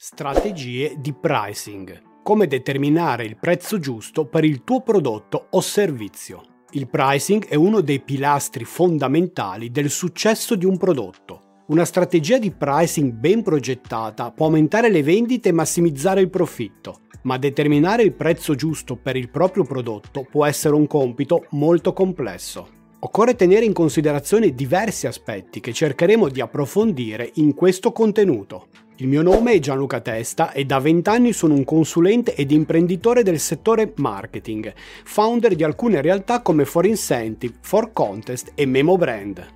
Strategie di pricing. Come determinare il prezzo giusto per il tuo prodotto o servizio. Il pricing è uno dei pilastri fondamentali del successo di un prodotto. Una strategia di pricing ben progettata può aumentare le vendite e massimizzare il profitto, ma determinare il prezzo giusto per il proprio prodotto può essere un compito molto complesso. Occorre tenere in considerazione diversi aspetti che cercheremo di approfondire in questo contenuto. Il mio nome è Gianluca Testa e da 20 anni sono un consulente ed imprenditore del settore marketing, founder di alcune realtà come For Incentive, For Contest e Memo Brand.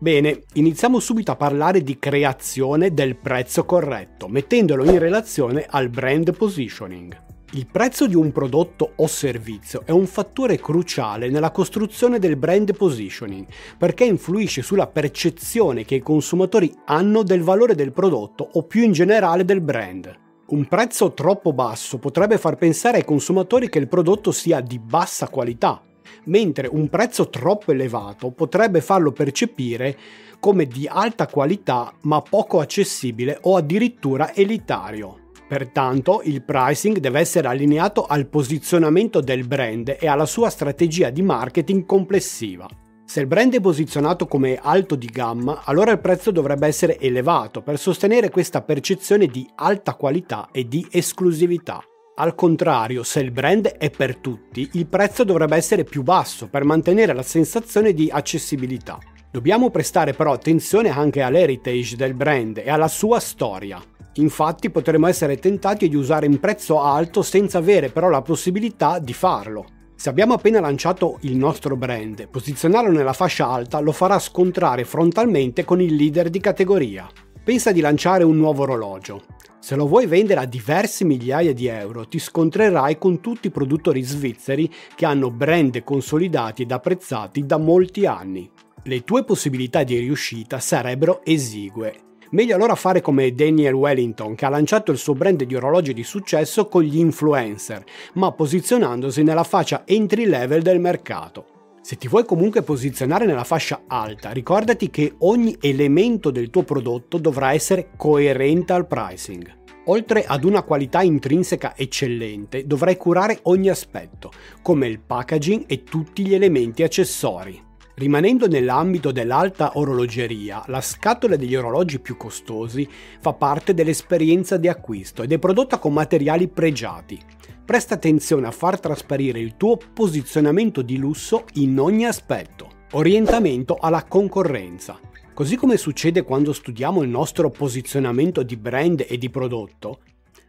Bene, iniziamo subito a parlare di creazione del prezzo corretto, mettendolo in relazione al brand positioning. Il prezzo di un prodotto o servizio è un fattore cruciale nella costruzione del brand positioning perché influisce sulla percezione che i consumatori hanno del valore del prodotto o più in generale del brand. Un prezzo troppo basso potrebbe far pensare ai consumatori che il prodotto sia di bassa qualità, mentre un prezzo troppo elevato potrebbe farlo percepire come di alta qualità ma poco accessibile o addirittura elitario. Pertanto il pricing deve essere allineato al posizionamento del brand e alla sua strategia di marketing complessiva. Se il brand è posizionato come alto di gamma, allora il prezzo dovrebbe essere elevato per sostenere questa percezione di alta qualità e di esclusività. Al contrario, se il brand è per tutti, il prezzo dovrebbe essere più basso per mantenere la sensazione di accessibilità. Dobbiamo prestare però attenzione anche all'heritage del brand e alla sua storia. Infatti potremmo essere tentati di usare un prezzo alto senza avere però la possibilità di farlo. Se abbiamo appena lanciato il nostro brand, posizionarlo nella fascia alta lo farà scontrare frontalmente con il leader di categoria. Pensa di lanciare un nuovo orologio. Se lo vuoi vendere a diverse migliaia di euro, ti scontrerai con tutti i produttori svizzeri che hanno brand consolidati ed apprezzati da molti anni. Le tue possibilità di riuscita sarebbero esigue Meglio allora fare come Daniel Wellington che ha lanciato il suo brand di orologi di successo con gli influencer, ma posizionandosi nella fascia entry level del mercato. Se ti vuoi comunque posizionare nella fascia alta, ricordati che ogni elemento del tuo prodotto dovrà essere coerente al pricing. Oltre ad una qualità intrinseca eccellente, dovrai curare ogni aspetto, come il packaging e tutti gli elementi accessori. Rimanendo nell'ambito dell'alta orologeria, la scatola degli orologi più costosi fa parte dell'esperienza di acquisto ed è prodotta con materiali pregiati. Presta attenzione a far trasparire il tuo posizionamento di lusso in ogni aspetto. Orientamento alla concorrenza. Così come succede quando studiamo il nostro posizionamento di brand e di prodotto,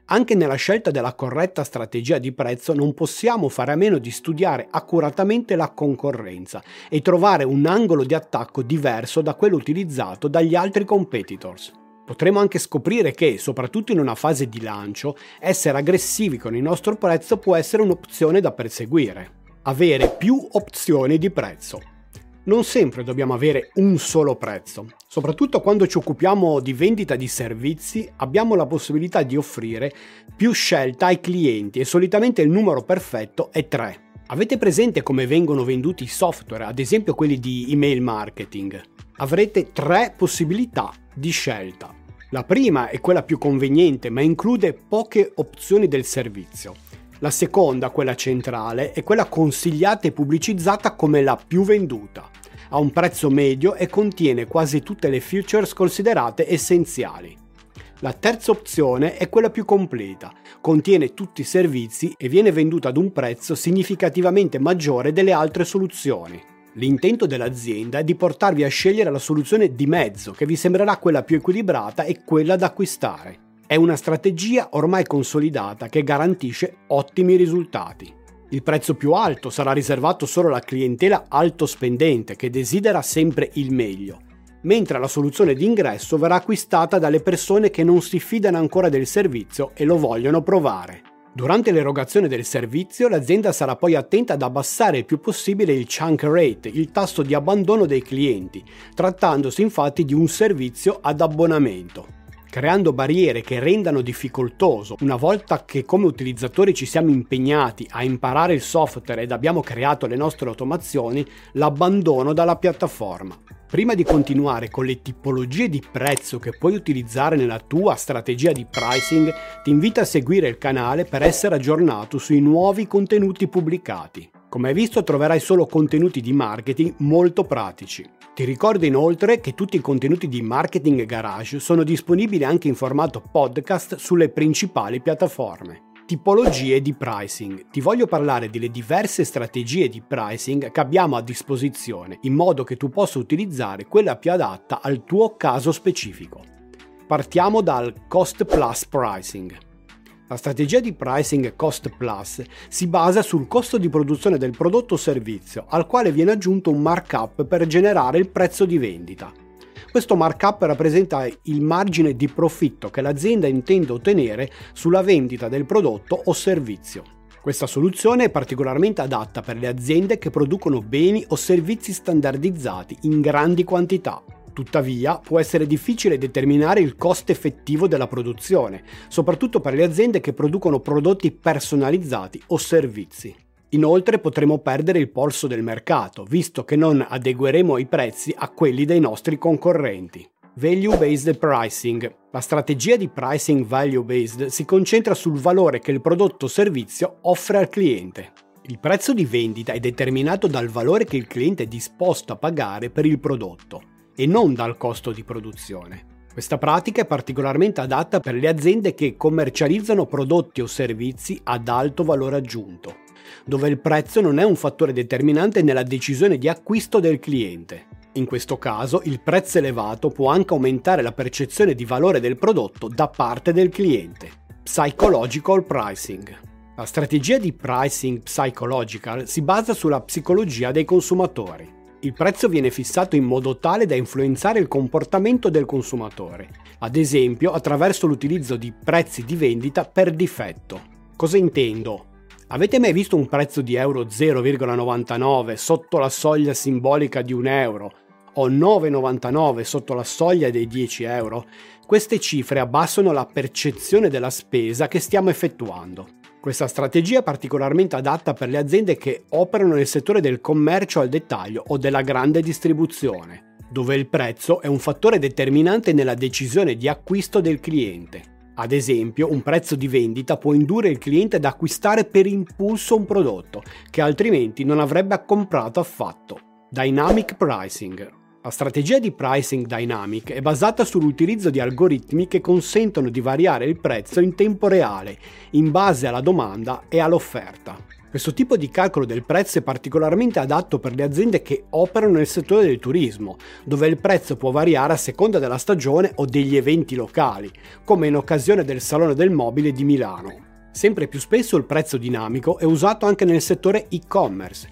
anche nella scelta della corretta strategia di prezzo non possiamo fare a meno di studiare accuratamente la concorrenza e trovare un angolo di attacco diverso da quello utilizzato dagli altri competitors. Potremo anche scoprire che, soprattutto in una fase di lancio, essere aggressivi con il nostro prezzo può essere un'opzione da perseguire. Avere più opzioni di prezzo. Non sempre dobbiamo avere un solo prezzo. Soprattutto quando ci occupiamo di vendita di servizi abbiamo la possibilità di offrire più scelta ai clienti e solitamente il numero perfetto è 3. Avete presente come vengono venduti i software, ad esempio quelli di email marketing? Avrete tre possibilità di scelta. La prima è quella più conveniente ma include poche opzioni del servizio. La seconda, quella centrale, è quella consigliata e pubblicizzata come la più venduta. Ha un prezzo medio e contiene quasi tutte le features considerate essenziali. La terza opzione è quella più completa, contiene tutti i servizi e viene venduta ad un prezzo significativamente maggiore delle altre soluzioni. L'intento dell'azienda è di portarvi a scegliere la soluzione di mezzo che vi sembrerà quella più equilibrata e quella da acquistare. È una strategia ormai consolidata che garantisce ottimi risultati. Il prezzo più alto sarà riservato solo alla clientela alto spendente che desidera sempre il meglio, mentre la soluzione d'ingresso verrà acquistata dalle persone che non si fidano ancora del servizio e lo vogliono provare. Durante l'erogazione del servizio l'azienda sarà poi attenta ad abbassare il più possibile il chunk rate, il tasso di abbandono dei clienti, trattandosi infatti di un servizio ad abbonamento. Creando barriere che rendano difficoltoso, una volta che come utilizzatori ci siamo impegnati a imparare il software ed abbiamo creato le nostre automazioni, l'abbandono dalla piattaforma. Prima di continuare con le tipologie di prezzo che puoi utilizzare nella tua strategia di pricing, ti invito a seguire il canale per essere aggiornato sui nuovi contenuti pubblicati. Come hai visto troverai solo contenuti di marketing molto pratici. Ti ricordo inoltre che tutti i contenuti di Marketing Garage sono disponibili anche in formato podcast sulle principali piattaforme tipologie di pricing. Ti voglio parlare delle diverse strategie di pricing che abbiamo a disposizione in modo che tu possa utilizzare quella più adatta al tuo caso specifico. Partiamo dal cost plus pricing. La strategia di pricing cost plus si basa sul costo di produzione del prodotto o servizio, al quale viene aggiunto un markup per generare il prezzo di vendita. Questo markup rappresenta il margine di profitto che l'azienda intende ottenere sulla vendita del prodotto o servizio. Questa soluzione è particolarmente adatta per le aziende che producono beni o servizi standardizzati in grandi quantità. Tuttavia, può essere difficile determinare il costo effettivo della produzione, soprattutto per le aziende che producono prodotti personalizzati o servizi. Inoltre potremo perdere il polso del mercato, visto che non adegueremo i prezzi a quelli dei nostri concorrenti. Value Based Pricing. La strategia di pricing value based si concentra sul valore che il prodotto o servizio offre al cliente. Il prezzo di vendita è determinato dal valore che il cliente è disposto a pagare per il prodotto e non dal costo di produzione. Questa pratica è particolarmente adatta per le aziende che commercializzano prodotti o servizi ad alto valore aggiunto dove il prezzo non è un fattore determinante nella decisione di acquisto del cliente. In questo caso il prezzo elevato può anche aumentare la percezione di valore del prodotto da parte del cliente. Psychological Pricing. La strategia di pricing psychological si basa sulla psicologia dei consumatori. Il prezzo viene fissato in modo tale da influenzare il comportamento del consumatore, ad esempio attraverso l'utilizzo di prezzi di vendita per difetto. Cosa intendo? Avete mai visto un prezzo di euro 0,99 sotto la soglia simbolica di un euro o 9,99 sotto la soglia dei 10 euro? Queste cifre abbassano la percezione della spesa che stiamo effettuando. Questa strategia è particolarmente adatta per le aziende che operano nel settore del commercio al dettaglio o della grande distribuzione, dove il prezzo è un fattore determinante nella decisione di acquisto del cliente. Ad esempio, un prezzo di vendita può indurre il cliente ad acquistare per impulso un prodotto che altrimenti non avrebbe comprato affatto. Dynamic Pricing. La strategia di pricing dynamic è basata sull'utilizzo di algoritmi che consentono di variare il prezzo in tempo reale, in base alla domanda e all'offerta. Questo tipo di calcolo del prezzo è particolarmente adatto per le aziende che operano nel settore del turismo, dove il prezzo può variare a seconda della stagione o degli eventi locali, come in occasione del Salone del Mobile di Milano. Sempre più spesso il prezzo dinamico è usato anche nel settore e-commerce,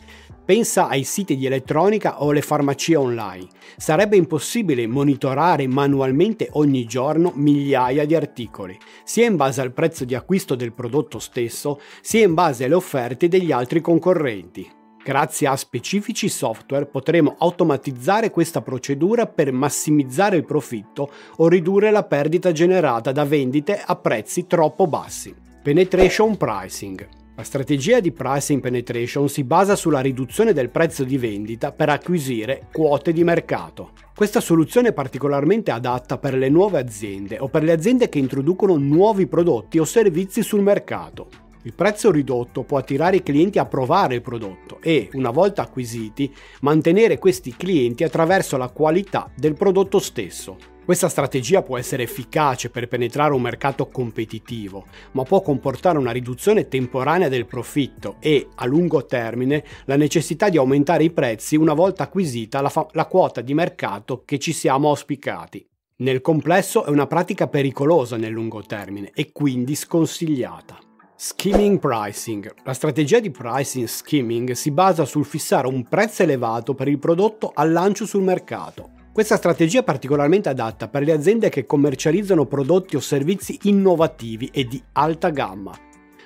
Pensa ai siti di elettronica o alle farmacie online. Sarebbe impossibile monitorare manualmente ogni giorno migliaia di articoli, sia in base al prezzo di acquisto del prodotto stesso, sia in base alle offerte degli altri concorrenti. Grazie a specifici software potremo automatizzare questa procedura per massimizzare il profitto o ridurre la perdita generata da vendite a prezzi troppo bassi. Penetration Pricing la strategia di pricing penetration si basa sulla riduzione del prezzo di vendita per acquisire quote di mercato. Questa soluzione è particolarmente adatta per le nuove aziende o per le aziende che introducono nuovi prodotti o servizi sul mercato. Il prezzo ridotto può attirare i clienti a provare il prodotto e, una volta acquisiti, mantenere questi clienti attraverso la qualità del prodotto stesso. Questa strategia può essere efficace per penetrare un mercato competitivo, ma può comportare una riduzione temporanea del profitto e, a lungo termine, la necessità di aumentare i prezzi una volta acquisita la, fa- la quota di mercato che ci siamo auspicati. Nel complesso è una pratica pericolosa nel lungo termine e quindi sconsigliata. Skimming pricing. La strategia di pricing skimming si basa sul fissare un prezzo elevato per il prodotto al lancio sul mercato questa strategia è particolarmente adatta per le aziende che commercializzano prodotti o servizi innovativi e di alta gamma,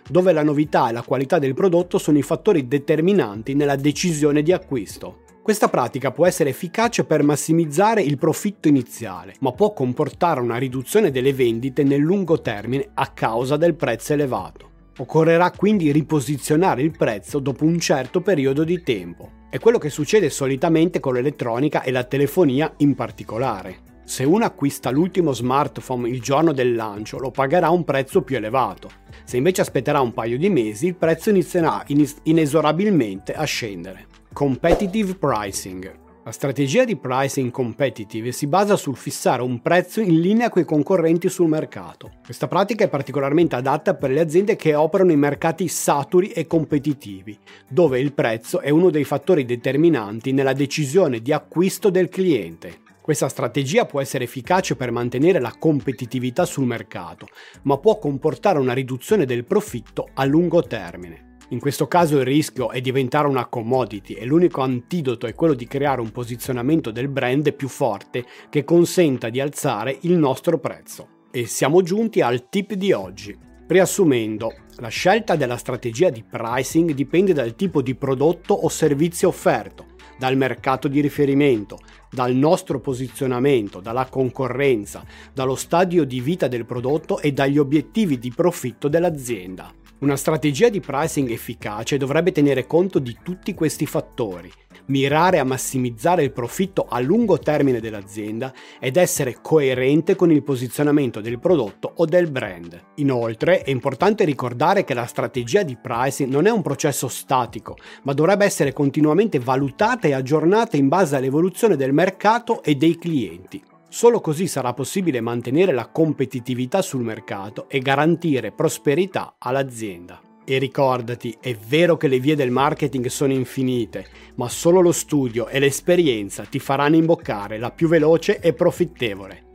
dove la novità e la qualità del prodotto sono i fattori determinanti nella decisione di acquisto. Questa pratica può essere efficace per massimizzare il profitto iniziale, ma può comportare una riduzione delle vendite nel lungo termine a causa del prezzo elevato. Occorrerà quindi riposizionare il prezzo dopo un certo periodo di tempo. È quello che succede solitamente con l'elettronica e la telefonia in particolare. Se uno acquista l'ultimo smartphone il giorno del lancio, lo pagherà un prezzo più elevato. Se invece aspetterà un paio di mesi, il prezzo inizierà inesorabilmente a scendere. Competitive pricing. La strategia di pricing competitive si basa sul fissare un prezzo in linea con i concorrenti sul mercato. Questa pratica è particolarmente adatta per le aziende che operano in mercati saturi e competitivi, dove il prezzo è uno dei fattori determinanti nella decisione di acquisto del cliente. Questa strategia può essere efficace per mantenere la competitività sul mercato, ma può comportare una riduzione del profitto a lungo termine. In questo caso il rischio è diventare una commodity e l'unico antidoto è quello di creare un posizionamento del brand più forte che consenta di alzare il nostro prezzo. E siamo giunti al tip di oggi. Riassumendo, la scelta della strategia di pricing dipende dal tipo di prodotto o servizio offerto dal mercato di riferimento, dal nostro posizionamento, dalla concorrenza, dallo stadio di vita del prodotto e dagli obiettivi di profitto dell'azienda. Una strategia di pricing efficace dovrebbe tenere conto di tutti questi fattori mirare a massimizzare il profitto a lungo termine dell'azienda ed essere coerente con il posizionamento del prodotto o del brand. Inoltre è importante ricordare che la strategia di pricing non è un processo statico, ma dovrebbe essere continuamente valutata e aggiornata in base all'evoluzione del mercato e dei clienti. Solo così sarà possibile mantenere la competitività sul mercato e garantire prosperità all'azienda. E ricordati, è vero che le vie del marketing sono infinite, ma solo lo studio e l'esperienza ti faranno imboccare la più veloce e profittevole.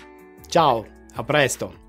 Ciao, a presto!